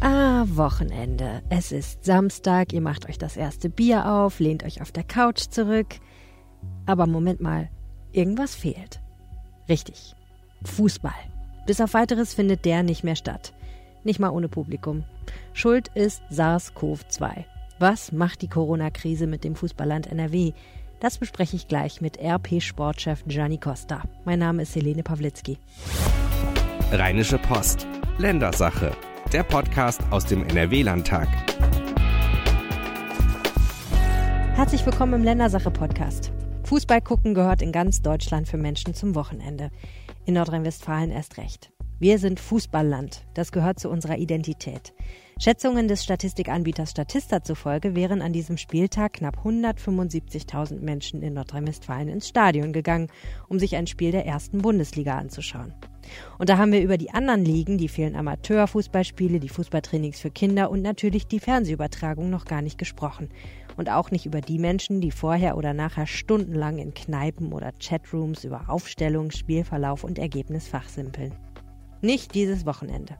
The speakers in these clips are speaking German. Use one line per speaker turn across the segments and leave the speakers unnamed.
Ah, Wochenende. Es ist Samstag, ihr macht euch das erste Bier auf, lehnt euch auf der Couch zurück. Aber Moment mal, irgendwas fehlt. Richtig. Fußball. Bis auf weiteres findet der nicht mehr statt. Nicht mal ohne Publikum. Schuld ist SARS-CoV-2. Was macht die Corona-Krise mit dem Fußballland NRW? Das bespreche ich gleich mit RP-Sportchef Gianni Costa. Mein Name ist Helene Pawlitzki.
Rheinische Post. Ländersache der Podcast aus dem NRW-Landtag.
Herzlich willkommen im Ländersache-Podcast. Fußball gucken gehört in ganz Deutschland für Menschen zum Wochenende. In Nordrhein-Westfalen erst recht. Wir sind Fußballland. Das gehört zu unserer Identität. Schätzungen des Statistikanbieters Statista zufolge wären an diesem Spieltag knapp 175.000 Menschen in Nordrhein-Westfalen ins Stadion gegangen, um sich ein Spiel der ersten Bundesliga anzuschauen. Und da haben wir über die anderen Ligen, die vielen Amateurfußballspiele, die Fußballtrainings für Kinder und natürlich die Fernsehübertragung noch gar nicht gesprochen. Und auch nicht über die Menschen, die vorher oder nachher stundenlang in Kneipen oder Chatrooms über Aufstellung, Spielverlauf und Ergebnis fachsimpeln. Nicht dieses Wochenende.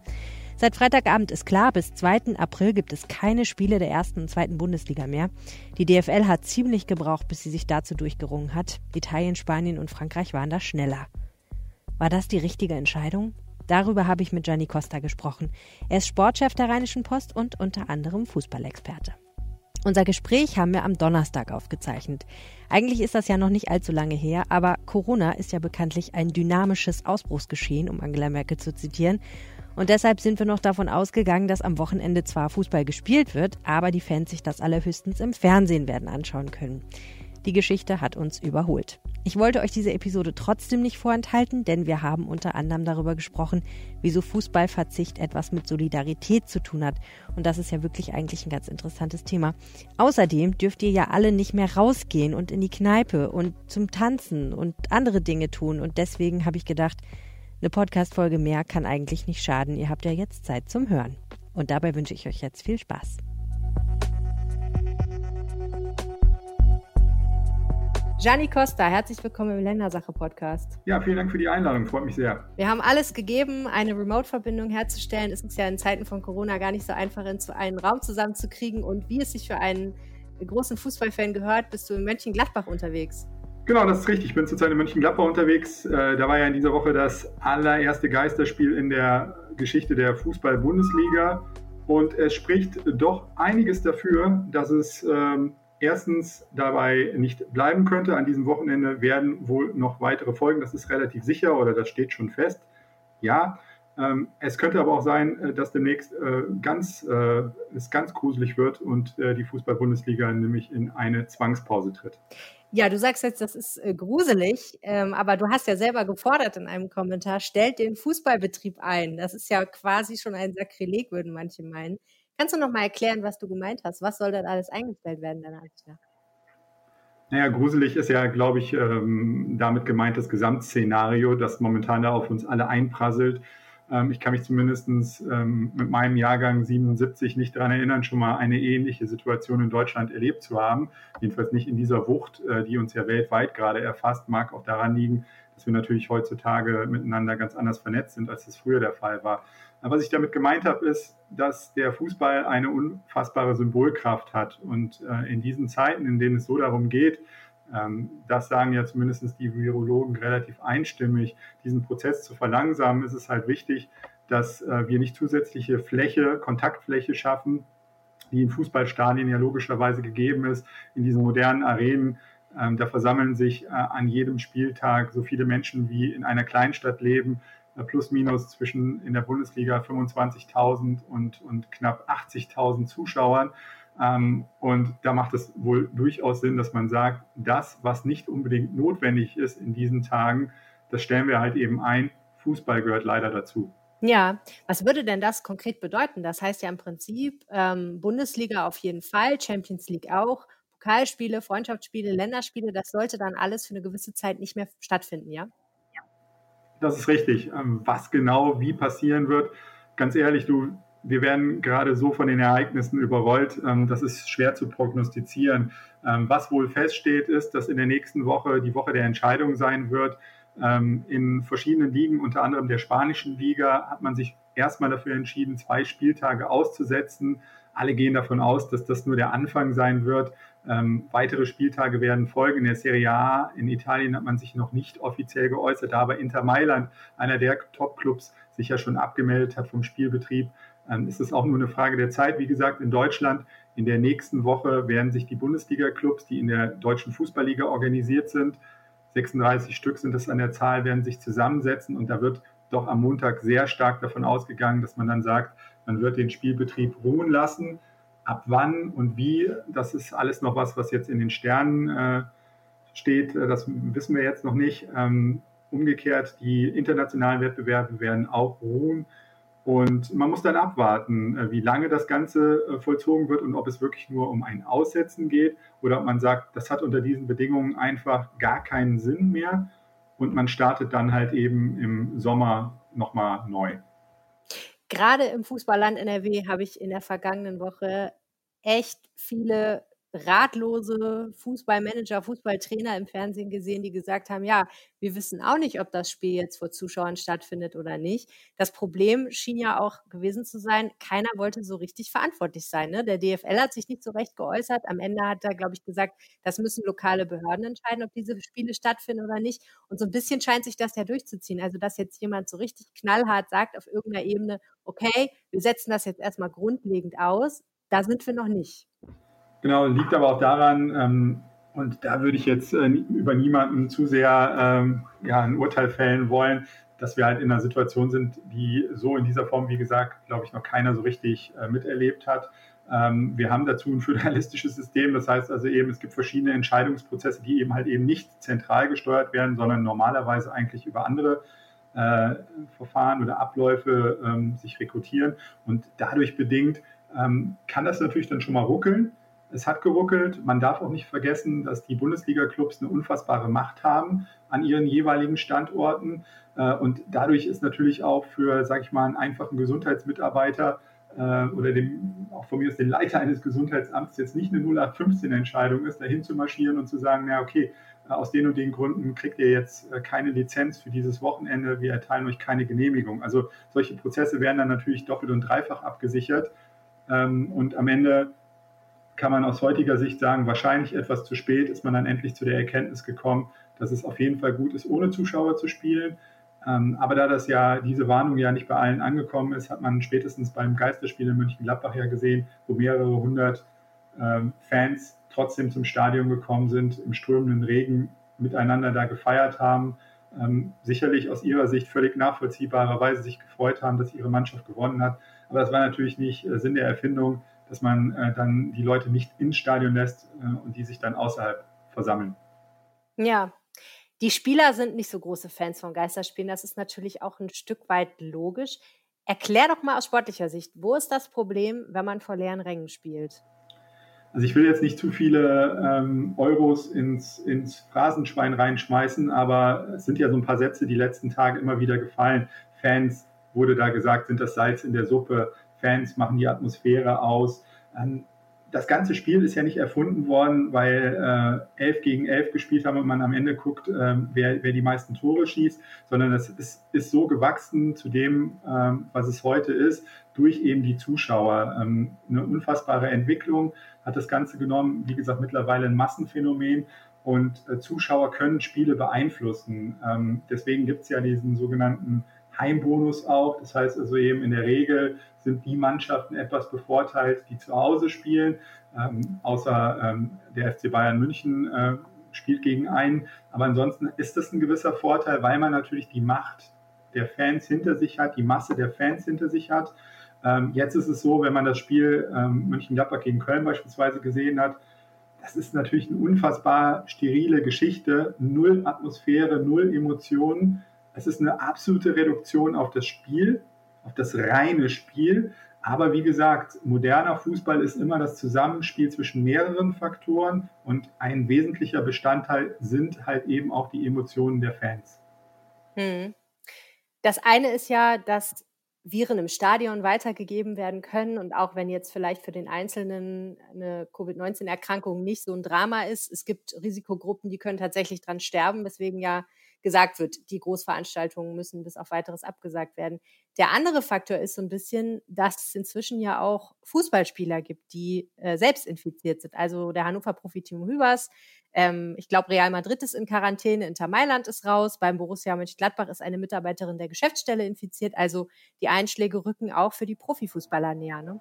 Seit Freitagabend ist klar, bis 2. April gibt es keine Spiele der ersten und zweiten Bundesliga mehr. Die DFL hat ziemlich gebraucht, bis sie sich dazu durchgerungen hat. Italien, Spanien und Frankreich waren da schneller. War das die richtige Entscheidung? Darüber habe ich mit Gianni Costa gesprochen. Er ist Sportchef der Rheinischen Post und unter anderem Fußballexperte. Unser Gespräch haben wir am Donnerstag aufgezeichnet. Eigentlich ist das ja noch nicht allzu lange her, aber Corona ist ja bekanntlich ein dynamisches Ausbruchsgeschehen, um Angela Merkel zu zitieren. Und deshalb sind wir noch davon ausgegangen, dass am Wochenende zwar Fußball gespielt wird, aber die Fans sich das allerhöchstens im Fernsehen werden anschauen können. Die Geschichte hat uns überholt. Ich wollte euch diese Episode trotzdem nicht vorenthalten, denn wir haben unter anderem darüber gesprochen, wieso Fußballverzicht etwas mit Solidarität zu tun hat. Und das ist ja wirklich eigentlich ein ganz interessantes Thema. Außerdem dürft ihr ja alle nicht mehr rausgehen und in die Kneipe und zum Tanzen und andere Dinge tun. Und deswegen habe ich gedacht, eine Podcast-Folge mehr kann eigentlich nicht schaden. Ihr habt ja jetzt Zeit zum Hören. Und dabei wünsche ich euch jetzt viel Spaß. Gianni Costa, herzlich willkommen im Ländersache-Podcast.
Ja, vielen Dank für die Einladung, freut mich sehr.
Wir haben alles gegeben, eine Remote-Verbindung herzustellen. Es ist ja in Zeiten von Corona gar nicht so einfach, in einen Raum zusammenzukriegen. Und wie es sich für einen großen Fußballfan gehört, bist du in Mönchengladbach unterwegs.
Genau, das ist richtig. Ich bin zurzeit in Mönchengladbach unterwegs. Äh, da war ja in dieser Woche das allererste Geisterspiel in der Geschichte der Fußball-Bundesliga. Und es spricht doch einiges dafür, dass es ähm, erstens dabei nicht bleiben könnte. An diesem Wochenende werden wohl noch weitere Folgen, das ist relativ sicher oder das steht schon fest. Ja, ähm, es könnte aber auch sein, äh, dass demnächst äh, ganz, äh, es ganz gruselig wird und äh, die Fußball-Bundesliga nämlich in eine Zwangspause tritt.
Ja, du sagst jetzt, das ist äh, gruselig, ähm, aber du hast ja selber gefordert in einem Kommentar, stellt den Fußballbetrieb ein. Das ist ja quasi schon ein Sakrileg, würden manche meinen. Kannst du noch mal erklären, was du gemeint hast? Was soll denn alles eingestellt werden, deiner Ansicht nach?
Naja, gruselig ist ja, glaube ich, ähm, damit gemeint das Gesamtszenario, das momentan da auf uns alle einprasselt. Ähm, ich kann mich zumindest ähm, mit meinem Jahrgang 77 nicht daran erinnern, schon mal eine ähnliche Situation in Deutschland erlebt zu haben. Jedenfalls nicht in dieser Wucht, äh, die uns ja weltweit gerade erfasst, mag auch daran liegen, dass wir natürlich heutzutage miteinander ganz anders vernetzt sind, als es früher der Fall war. Was ich damit gemeint habe, ist, dass der Fußball eine unfassbare Symbolkraft hat. Und äh, in diesen Zeiten, in denen es so darum geht, ähm, das sagen ja zumindest die Virologen relativ einstimmig, diesen Prozess zu verlangsamen, ist es halt wichtig, dass äh, wir nicht zusätzliche Fläche, Kontaktfläche schaffen, die in Fußballstadien ja logischerweise gegeben ist, in diesen modernen Arenen. Ähm, da versammeln sich äh, an jedem Spieltag so viele Menschen, wie in einer Kleinstadt leben. Äh, plus minus zwischen in der Bundesliga 25.000 und, und knapp 80.000 Zuschauern. Ähm, und da macht es wohl durchaus Sinn, dass man sagt, das, was nicht unbedingt notwendig ist in diesen Tagen, das stellen wir halt eben ein. Fußball gehört leider dazu.
Ja, was würde denn das konkret bedeuten? Das heißt ja im Prinzip ähm, Bundesliga auf jeden Fall, Champions League auch, Pokalspiele, Freundschaftsspiele, Länderspiele, das sollte dann alles für eine gewisse Zeit nicht mehr stattfinden, ja?
Das ist richtig. Ähm, was genau wie passieren wird, ganz ehrlich, du, wir werden gerade so von den Ereignissen überrollt, ähm, das ist schwer zu prognostizieren. Ähm, was wohl feststeht, ist, dass in der nächsten Woche die Woche der Entscheidung sein wird. In verschiedenen Ligen, unter anderem der spanischen Liga, hat man sich erstmal dafür entschieden, zwei Spieltage auszusetzen. Alle gehen davon aus, dass das nur der Anfang sein wird. Ähm, weitere Spieltage werden folgen. In der Serie A in Italien hat man sich noch nicht offiziell geäußert, aber Inter Mailand, einer der Top-Clubs, sich ja schon abgemeldet hat vom Spielbetrieb, ähm, ist es auch nur eine Frage der Zeit. Wie gesagt, in Deutschland in der nächsten Woche werden sich die Bundesliga-Clubs, die in der deutschen Fußballliga organisiert sind, 36 Stück sind es an der Zahl, werden sich zusammensetzen und da wird doch am Montag sehr stark davon ausgegangen, dass man dann sagt, man wird den Spielbetrieb ruhen lassen. Ab wann und wie, das ist alles noch was, was jetzt in den Sternen äh, steht. Das wissen wir jetzt noch nicht. Ähm, umgekehrt, die internationalen Wettbewerbe werden auch ruhen. Und man muss dann abwarten, äh, wie lange das Ganze äh, vollzogen wird und ob es wirklich nur um ein Aussetzen geht oder ob man sagt, das hat unter diesen Bedingungen einfach gar keinen Sinn mehr und man startet dann halt eben im Sommer nochmal neu.
Gerade im Fußballland NRW habe ich in der vergangenen Woche echt viele ratlose Fußballmanager, Fußballtrainer im Fernsehen gesehen, die gesagt haben, ja, wir wissen auch nicht, ob das Spiel jetzt vor Zuschauern stattfindet oder nicht. Das Problem schien ja auch gewesen zu sein, keiner wollte so richtig verantwortlich sein. Ne? Der DFL hat sich nicht so recht geäußert. Am Ende hat er, glaube ich, gesagt, das müssen lokale Behörden entscheiden, ob diese Spiele stattfinden oder nicht. Und so ein bisschen scheint sich das ja durchzuziehen. Also, dass jetzt jemand so richtig knallhart sagt auf irgendeiner Ebene, okay, wir setzen das jetzt erstmal grundlegend aus, da sind wir noch nicht.
Genau, liegt aber auch daran, ähm, und da würde ich jetzt äh, über niemanden zu sehr ähm, ja, ein Urteil fällen wollen, dass wir halt in einer Situation sind, die so in dieser Form, wie gesagt, glaube ich, noch keiner so richtig äh, miterlebt hat. Ähm, wir haben dazu ein föderalistisches System, das heißt also eben, es gibt verschiedene Entscheidungsprozesse, die eben halt eben nicht zentral gesteuert werden, sondern normalerweise eigentlich über andere äh, Verfahren oder Abläufe ähm, sich rekrutieren. Und dadurch bedingt ähm, kann das natürlich dann schon mal ruckeln. Es hat geruckelt. Man darf auch nicht vergessen, dass die Bundesliga-Clubs eine unfassbare Macht haben an ihren jeweiligen Standorten. Äh, und dadurch ist natürlich auch für, sage ich mal, einen einfachen Gesundheitsmitarbeiter äh, oder dem, auch von mir aus den Leiter eines Gesundheitsamts jetzt nicht eine 0815-Entscheidung ist, dahin zu marschieren und zu sagen, na okay, äh, aus den und den Gründen kriegt ihr jetzt keine Lizenz für dieses Wochenende, wir erteilen euch keine Genehmigung. Also solche Prozesse werden dann natürlich doppelt und dreifach abgesichert. Ähm, und am Ende kann man aus heutiger Sicht sagen, wahrscheinlich etwas zu spät ist man dann endlich zu der Erkenntnis gekommen, dass es auf jeden Fall gut ist, ohne Zuschauer zu spielen. Ähm, aber da das ja, diese Warnung ja nicht bei allen angekommen ist, hat man spätestens beim Geisterspiel in Mönchengladbach ja gesehen, wo mehrere hundert ähm, Fans trotzdem zum Stadion gekommen sind, im strömenden Regen miteinander da gefeiert haben, ähm, sicherlich aus ihrer Sicht völlig nachvollziehbarerweise sich gefreut haben, dass ihre Mannschaft gewonnen hat. Aber das war natürlich nicht äh, Sinn der Erfindung, dass man äh, dann die Leute nicht ins Stadion lässt äh, und die sich dann außerhalb versammeln.
Ja, die Spieler sind nicht so große Fans von Geisterspielen. Das ist natürlich auch ein Stück weit logisch. Erklär doch mal aus sportlicher Sicht, wo ist das Problem, wenn man vor leeren Rängen spielt?
Also ich will jetzt nicht zu viele ähm, Euros ins, ins Phrasenschwein reinschmeißen, aber es sind ja so ein paar Sätze die letzten Tage immer wieder gefallen. Fans wurde da gesagt, sind das Salz in der Suppe. Fans machen die Atmosphäre aus. Ähm, das ganze Spiel ist ja nicht erfunden worden, weil äh, elf gegen elf gespielt haben und man am Ende guckt, äh, wer, wer, die meisten Tore schießt, sondern es ist, ist so gewachsen zu dem, äh, was es heute ist, durch eben die Zuschauer. Ähm, eine unfassbare Entwicklung hat das Ganze genommen, wie gesagt, mittlerweile ein Massenphänomen und äh, Zuschauer können Spiele beeinflussen. Ähm, deswegen gibt es ja diesen sogenannten Heimbonus auch. Das heißt also eben in der Regel sind die Mannschaften etwas bevorteilt, die zu Hause spielen, ähm, außer ähm, der FC Bayern München äh, spielt gegen einen. Aber ansonsten ist das ein gewisser Vorteil, weil man natürlich die Macht der Fans hinter sich hat, die Masse der Fans hinter sich hat. Ähm, jetzt ist es so, wenn man das Spiel ähm, München-Gladbach gegen Köln beispielsweise gesehen hat, das ist natürlich eine unfassbar sterile Geschichte, null Atmosphäre, null Emotionen. Es ist eine absolute Reduktion auf das Spiel, auf das reine Spiel. Aber wie gesagt, moderner Fußball ist immer das Zusammenspiel zwischen mehreren Faktoren und ein wesentlicher Bestandteil sind halt eben auch die Emotionen der Fans.
Hm. Das eine ist ja, dass Viren im Stadion weitergegeben werden können und auch wenn jetzt vielleicht für den Einzelnen eine Covid-19-Erkrankung nicht so ein Drama ist, es gibt Risikogruppen, die können tatsächlich dran sterben, weswegen ja gesagt wird, die Großveranstaltungen müssen bis auf weiteres abgesagt werden. Der andere Faktor ist so ein bisschen, dass es inzwischen ja auch Fußballspieler gibt, die äh, selbst infiziert sind. Also der Hannover-Profi Timo Hübers, ähm, ich glaube Real Madrid ist in Quarantäne, Inter Mailand ist raus, beim Borussia Mönchengladbach ist eine Mitarbeiterin der Geschäftsstelle infiziert. Also die Einschläge rücken auch für die Profifußballer näher. Ne?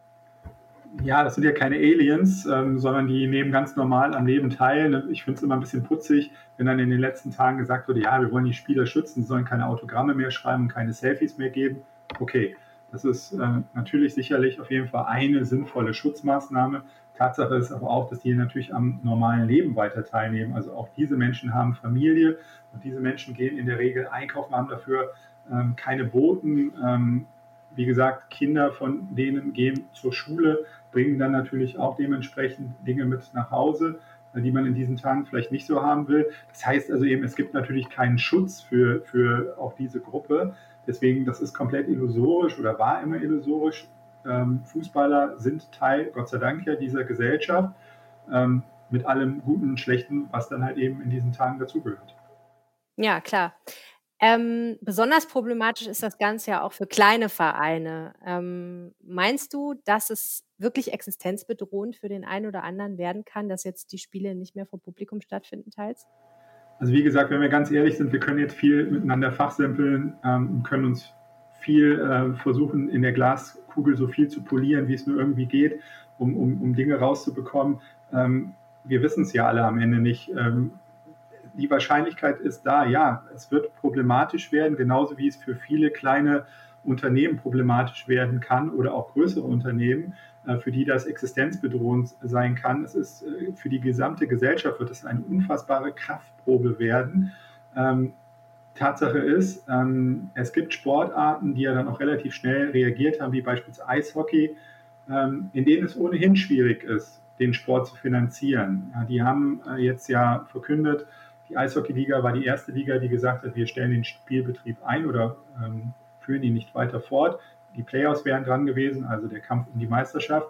Ja, das sind ja keine Aliens, ähm, sondern die nehmen ganz normal am Leben teil. Ich finde es immer ein bisschen putzig, wenn dann in den letzten Tagen gesagt wurde, ja, wir wollen die Spieler schützen, sollen keine Autogramme mehr schreiben, keine Selfies mehr geben. Okay, das ist äh, natürlich sicherlich auf jeden Fall eine sinnvolle Schutzmaßnahme. Tatsache ist aber auch, dass die natürlich am normalen Leben weiter teilnehmen. Also auch diese Menschen haben Familie und diese Menschen gehen in der Regel einkaufen, haben dafür ähm, keine Boten. Ähm, wie gesagt, Kinder von denen gehen zur Schule bringen dann natürlich auch dementsprechend Dinge mit nach Hause, äh, die man in diesen Tagen vielleicht nicht so haben will. Das heißt also eben, es gibt natürlich keinen Schutz für, für auch diese Gruppe. Deswegen, das ist komplett illusorisch oder war immer illusorisch. Ähm, Fußballer sind Teil, Gott sei Dank ja, dieser Gesellschaft ähm, mit allem Guten und Schlechten, was dann halt eben in diesen Tagen dazugehört.
Ja, klar. Ähm, besonders problematisch ist das Ganze ja auch für kleine Vereine. Ähm, meinst du, dass es wirklich existenzbedrohend für den einen oder anderen werden kann, dass jetzt die Spiele nicht mehr vor Publikum stattfinden, teils?
Also wie gesagt, wenn wir ganz ehrlich sind, wir können jetzt viel miteinander fachsimpeln ähm, und können uns viel äh, versuchen, in der Glaskugel so viel zu polieren, wie es nur irgendwie geht, um, um, um Dinge rauszubekommen. Ähm, wir wissen es ja alle am Ende nicht. Die Wahrscheinlichkeit ist da, ja, es wird problematisch werden, genauso wie es für viele kleine Unternehmen problematisch werden kann oder auch größere Unternehmen, äh, für die das existenzbedrohend sein kann. Es ist äh, für die gesamte Gesellschaft wird es eine unfassbare Kraftprobe werden. Ähm, Tatsache ist, ähm, es gibt Sportarten, die ja dann auch relativ schnell reagiert haben, wie beispielsweise Eishockey, ähm, in denen es ohnehin schwierig ist, den Sport zu finanzieren. Die haben äh, jetzt ja verkündet, die Eishockey-Liga war die erste Liga, die gesagt hat, wir stellen den Spielbetrieb ein oder ähm, führen ihn nicht weiter fort. Die Playoffs wären dran gewesen, also der Kampf um die Meisterschaft.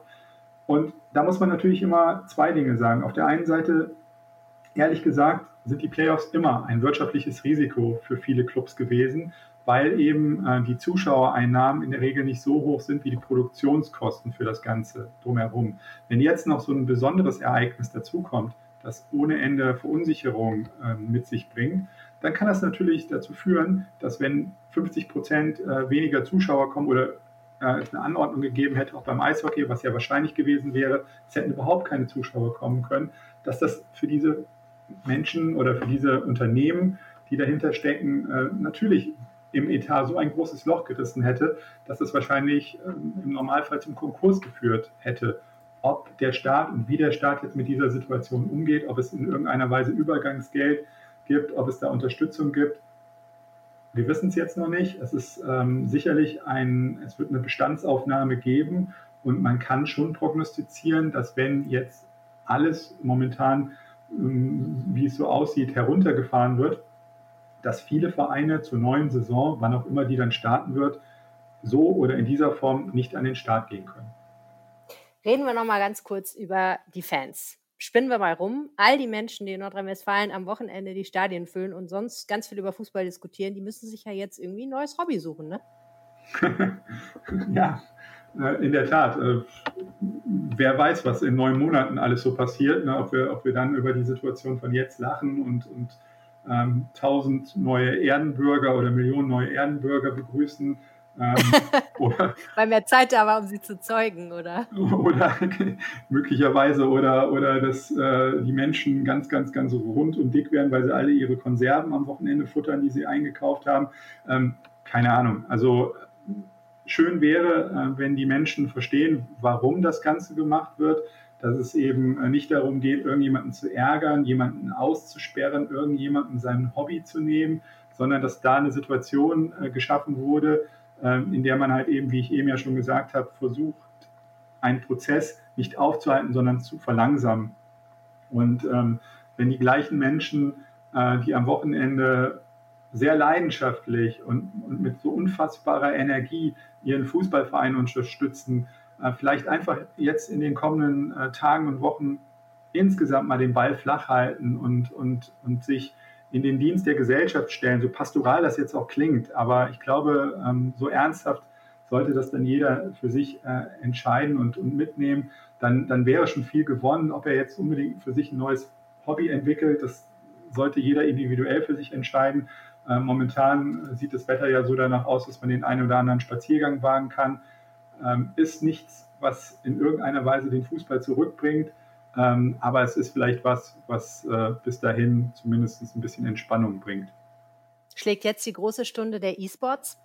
Und da muss man natürlich immer zwei Dinge sagen. Auf der einen Seite, ehrlich gesagt, sind die Playoffs immer ein wirtschaftliches Risiko für viele Clubs gewesen, weil eben äh, die Zuschauereinnahmen in der Regel nicht so hoch sind wie die Produktionskosten für das Ganze drumherum. Wenn jetzt noch so ein besonderes Ereignis dazukommt, das ohne Ende Verunsicherung äh, mit sich bringt, dann kann das natürlich dazu führen, dass wenn 50 Prozent äh, weniger Zuschauer kommen oder äh, es eine Anordnung gegeben hätte, auch beim Eishockey, was ja wahrscheinlich gewesen wäre, es hätten überhaupt keine Zuschauer kommen können, dass das für diese Menschen oder für diese Unternehmen, die dahinter stecken, äh, natürlich im Etat so ein großes Loch gerissen hätte, dass es wahrscheinlich ähm, im Normalfall zum Konkurs geführt hätte ob der Staat und wie der Staat jetzt mit dieser Situation umgeht, ob es in irgendeiner Weise Übergangsgeld gibt, ob es da Unterstützung gibt. Wir wissen es jetzt noch nicht. Es ist ähm, sicherlich ein, es wird eine Bestandsaufnahme geben und man kann schon prognostizieren, dass wenn jetzt alles momentan, ähm, wie es so aussieht, heruntergefahren wird, dass viele Vereine zur neuen Saison, wann auch immer die dann starten wird, so oder in dieser Form nicht an den Start gehen können.
Reden wir noch mal ganz kurz über die Fans. Spinnen wir mal rum. All die Menschen, die in Nordrhein-Westfalen am Wochenende die Stadien füllen und sonst ganz viel über Fußball diskutieren, die müssen sich ja jetzt irgendwie ein neues Hobby suchen, ne?
ja, äh, in der Tat. Äh, wer weiß, was in neun Monaten alles so passiert, ne? ob, wir, ob wir dann über die Situation von jetzt lachen und, und ähm, tausend neue Erdenbürger oder Millionen neue Erdenbürger begrüßen
ähm, oder, Weil mehr Zeit da war, um sie zu zeugen, oder?
Oder möglicherweise, oder, oder dass äh, die Menschen ganz, ganz, ganz rund und dick werden, weil sie alle ihre Konserven am Wochenende futtern, die sie eingekauft haben. Ähm, keine Ahnung. Also schön wäre, äh, wenn die Menschen verstehen, warum das Ganze gemacht wird, dass es eben äh, nicht darum geht, irgendjemanden zu ärgern, jemanden auszusperren, irgendjemanden sein Hobby zu nehmen, sondern dass da eine Situation äh, geschaffen wurde, in der man halt eben, wie ich eben ja schon gesagt habe, versucht, einen Prozess nicht aufzuhalten, sondern zu verlangsamen. Und ähm, wenn die gleichen Menschen, äh, die am Wochenende sehr leidenschaftlich und, und, mit so unfassbarer Energie ihren Fußballverein unterstützen, äh, vielleicht einfach jetzt in den kommenden äh, Tagen und Wochen insgesamt mal den Ball flach halten und, und, und sich in den Dienst der Gesellschaft stellen, so pastoral das jetzt auch klingt. Aber ich glaube, ähm, so ernsthaft sollte das dann jeder für sich äh, entscheiden und, und mitnehmen. Dann, dann wäre schon viel gewonnen. Ob er jetzt unbedingt für sich ein neues Hobby entwickelt, das sollte jeder individuell für sich entscheiden. Äh, momentan sieht das Wetter ja so danach aus, dass man den einen oder anderen Spaziergang wagen kann. Ähm, ist nichts, was in irgendeiner Weise den Fußball zurückbringt. Ähm, aber es ist vielleicht was, was äh, bis dahin zumindest ein bisschen Entspannung bringt.
Schlägt jetzt die große Stunde der E-Sports?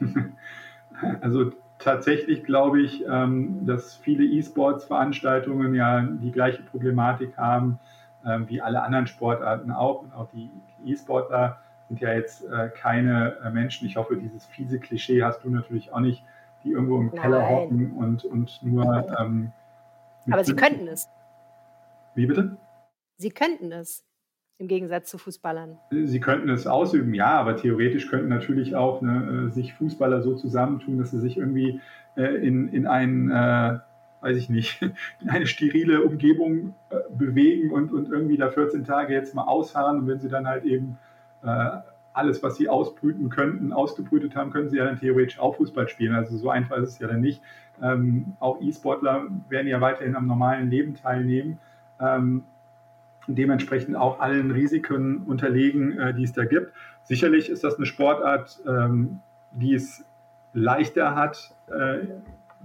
also tatsächlich glaube ich, ähm, dass viele E-Sports-Veranstaltungen ja die gleiche Problematik haben ähm, wie alle anderen Sportarten auch. Und auch die E-Sportler sind ja jetzt äh, keine äh, Menschen. Ich hoffe, dieses fiese Klischee hast du natürlich auch nicht, die irgendwo im Nein. Keller hocken und, und nur. Ähm,
Aber sie könnten es.
Wie bitte?
Sie könnten es, im Gegensatz zu Fußballern.
Sie könnten es ausüben, ja, aber theoretisch könnten natürlich auch ne, äh, sich Fußballer so zusammentun, dass sie sich irgendwie äh, in, in ein, äh, weiß ich nicht, in eine sterile Umgebung äh, bewegen und, und irgendwie da 14 Tage jetzt mal ausharren. Und wenn sie dann halt eben äh, alles, was sie ausbrüten könnten, ausgebrütet haben, können sie ja dann theoretisch auch Fußball spielen. Also so einfach ist es ja dann nicht. Ähm, auch E-Sportler werden ja weiterhin am normalen Leben teilnehmen ähm, dementsprechend auch allen Risiken unterlegen, äh, die es da gibt. Sicherlich ist das eine Sportart, ähm, die es leichter hat, äh,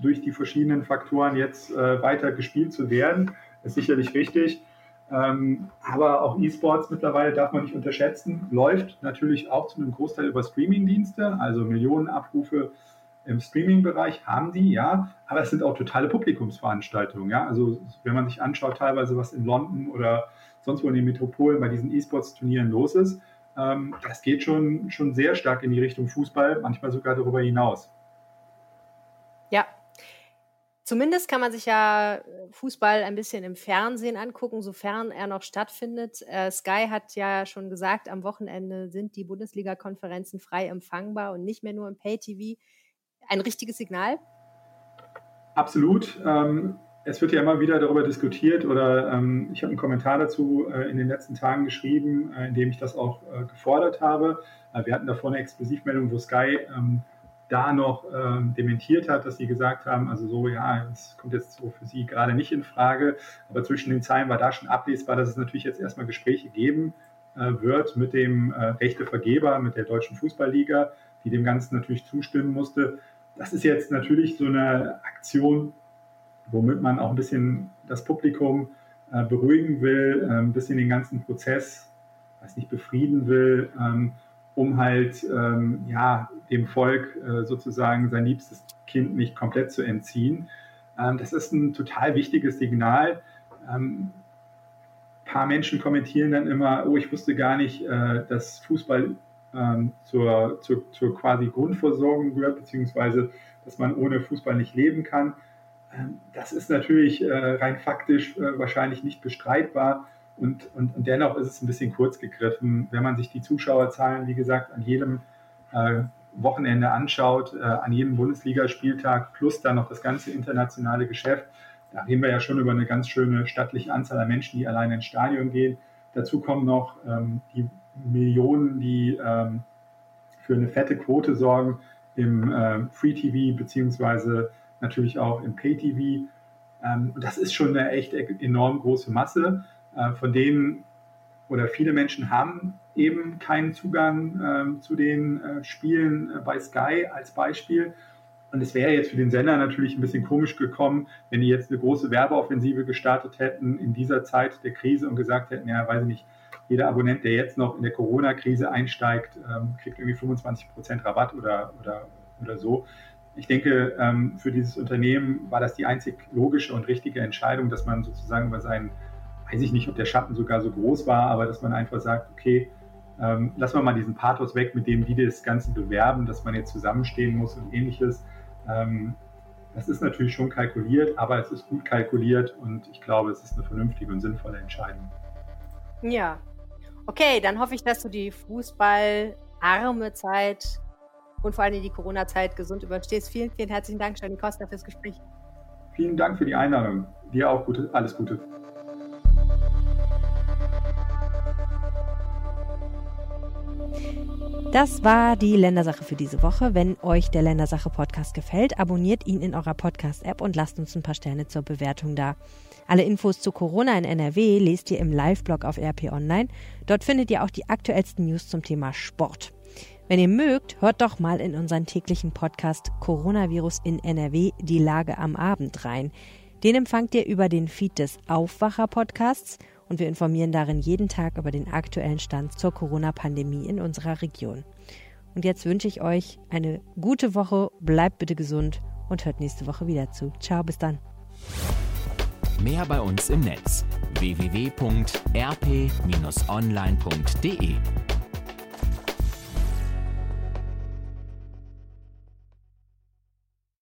durch die verschiedenen Faktoren jetzt äh, weiter gespielt zu werden. Ist sicherlich richtig. Ähm, aber auch E-Sports mittlerweile darf man nicht unterschätzen, läuft natürlich auch zu einem Großteil über Streaming-Dienste, also Millionen Abrufe im Streaming-Bereich haben die, ja, aber es sind auch totale Publikumsveranstaltungen, ja. Also wenn man sich anschaut, teilweise was in London oder sonst wo in den Metropolen bei diesen E-Sports-Turnieren los ist, ähm, das geht schon, schon sehr stark in die Richtung Fußball, manchmal sogar darüber hinaus.
Ja. Zumindest kann man sich ja Fußball ein bisschen im Fernsehen angucken, sofern er noch stattfindet. Äh, Sky hat ja schon gesagt, am Wochenende sind die Bundesliga-Konferenzen frei empfangbar und nicht mehr nur im Pay-TV ein richtiges Signal?
Absolut. Ähm, es wird ja immer wieder darüber diskutiert oder ähm, ich habe einen Kommentar dazu äh, in den letzten Tagen geschrieben, äh, in dem ich das auch äh, gefordert habe. Äh, wir hatten davor eine Exklusivmeldung, wo Sky ähm, da noch ähm, dementiert hat, dass sie gesagt haben, also so, ja, es kommt jetzt so für sie gerade nicht in Frage. Aber zwischen den Zeilen war da schon ablesbar, dass es natürlich jetzt erstmal Gespräche geben äh, wird mit dem äh, Rechtevergeber, mit der Deutschen Fußballliga, die dem Ganzen natürlich zustimmen musste das ist jetzt natürlich so eine Aktion, womit man auch ein bisschen das Publikum äh, beruhigen will, äh, ein bisschen den ganzen Prozess, weiß nicht, befrieden will, ähm, um halt ähm, ja, dem Volk äh, sozusagen sein liebstes Kind nicht komplett zu entziehen. Ähm, das ist ein total wichtiges Signal. Ähm, ein paar Menschen kommentieren dann immer, oh, ich wusste gar nicht, äh, dass Fußball ähm, zur, zur, zur, quasi Grundversorgung gehört, beziehungsweise dass man ohne Fußball nicht leben kann. Ähm, das ist natürlich äh, rein faktisch äh, wahrscheinlich nicht bestreitbar und, und, und, dennoch ist es ein bisschen kurz gegriffen, wenn man sich die Zuschauerzahlen, wie gesagt, an jedem äh, Wochenende anschaut, äh, an jedem Bundesligaspieltag plus dann noch das ganze internationale Geschäft. Da reden wir ja schon über eine ganz schöne stattliche Anzahl an Menschen, die alleine ins Stadion gehen. Dazu kommen noch ähm, die Millionen, die ähm, für eine fette Quote sorgen im äh, Free TV beziehungsweise natürlich auch im Pay TV. Ähm, und das ist schon eine echt enorm große Masse, äh, von denen oder viele Menschen haben eben keinen Zugang äh, zu den äh, Spielen äh, bei Sky als Beispiel. Und es wäre jetzt für den Sender natürlich ein bisschen komisch gekommen, wenn die jetzt eine große Werbeoffensive gestartet hätten in dieser Zeit der Krise und gesagt hätten, ja, weiß ich nicht, jeder Abonnent, der jetzt noch in der Corona-Krise einsteigt, ähm, kriegt irgendwie 25 Prozent Rabatt oder, oder, oder so. Ich denke, ähm, für dieses Unternehmen war das die einzig logische und richtige Entscheidung, dass man sozusagen über seinen, weiß ich nicht, ob der Schatten sogar so groß war, aber dass man einfach sagt, okay, ähm, lassen wir mal diesen Pathos weg, mit dem die das Ganze bewerben, dass man jetzt zusammenstehen muss und ähnliches. das ist natürlich schon kalkuliert, aber es ist gut kalkuliert und ich glaube, es ist eine vernünftige und sinnvolle Entscheidung.
Ja, Okay, dann hoffe ich, dass du die fußballarme Zeit und vor allem die Corona-Zeit gesund überstehst. Vielen, vielen herzlichen Dank, Stani Costa, fürs Gespräch.
Vielen Dank für die Einladung. Dir auch gute, alles Gute.
Das war die Ländersache für diese Woche. Wenn euch der Ländersache Podcast gefällt, abonniert ihn in eurer Podcast-App und lasst uns ein paar Sterne zur Bewertung da. Alle Infos zu Corona in NRW lest ihr im Live-Blog auf RP Online. Dort findet ihr auch die aktuellsten News zum Thema Sport. Wenn ihr mögt, hört doch mal in unseren täglichen Podcast Coronavirus in NRW die Lage am Abend rein. Den empfangt ihr über den Feed des Aufwacher-Podcasts und wir informieren darin jeden Tag über den aktuellen Stand zur Corona-Pandemie in unserer Region. Und jetzt wünsche ich euch eine gute Woche, bleibt bitte gesund und hört nächste Woche wieder zu. Ciao, bis dann.
Mehr bei uns im Netz www.rp-online.de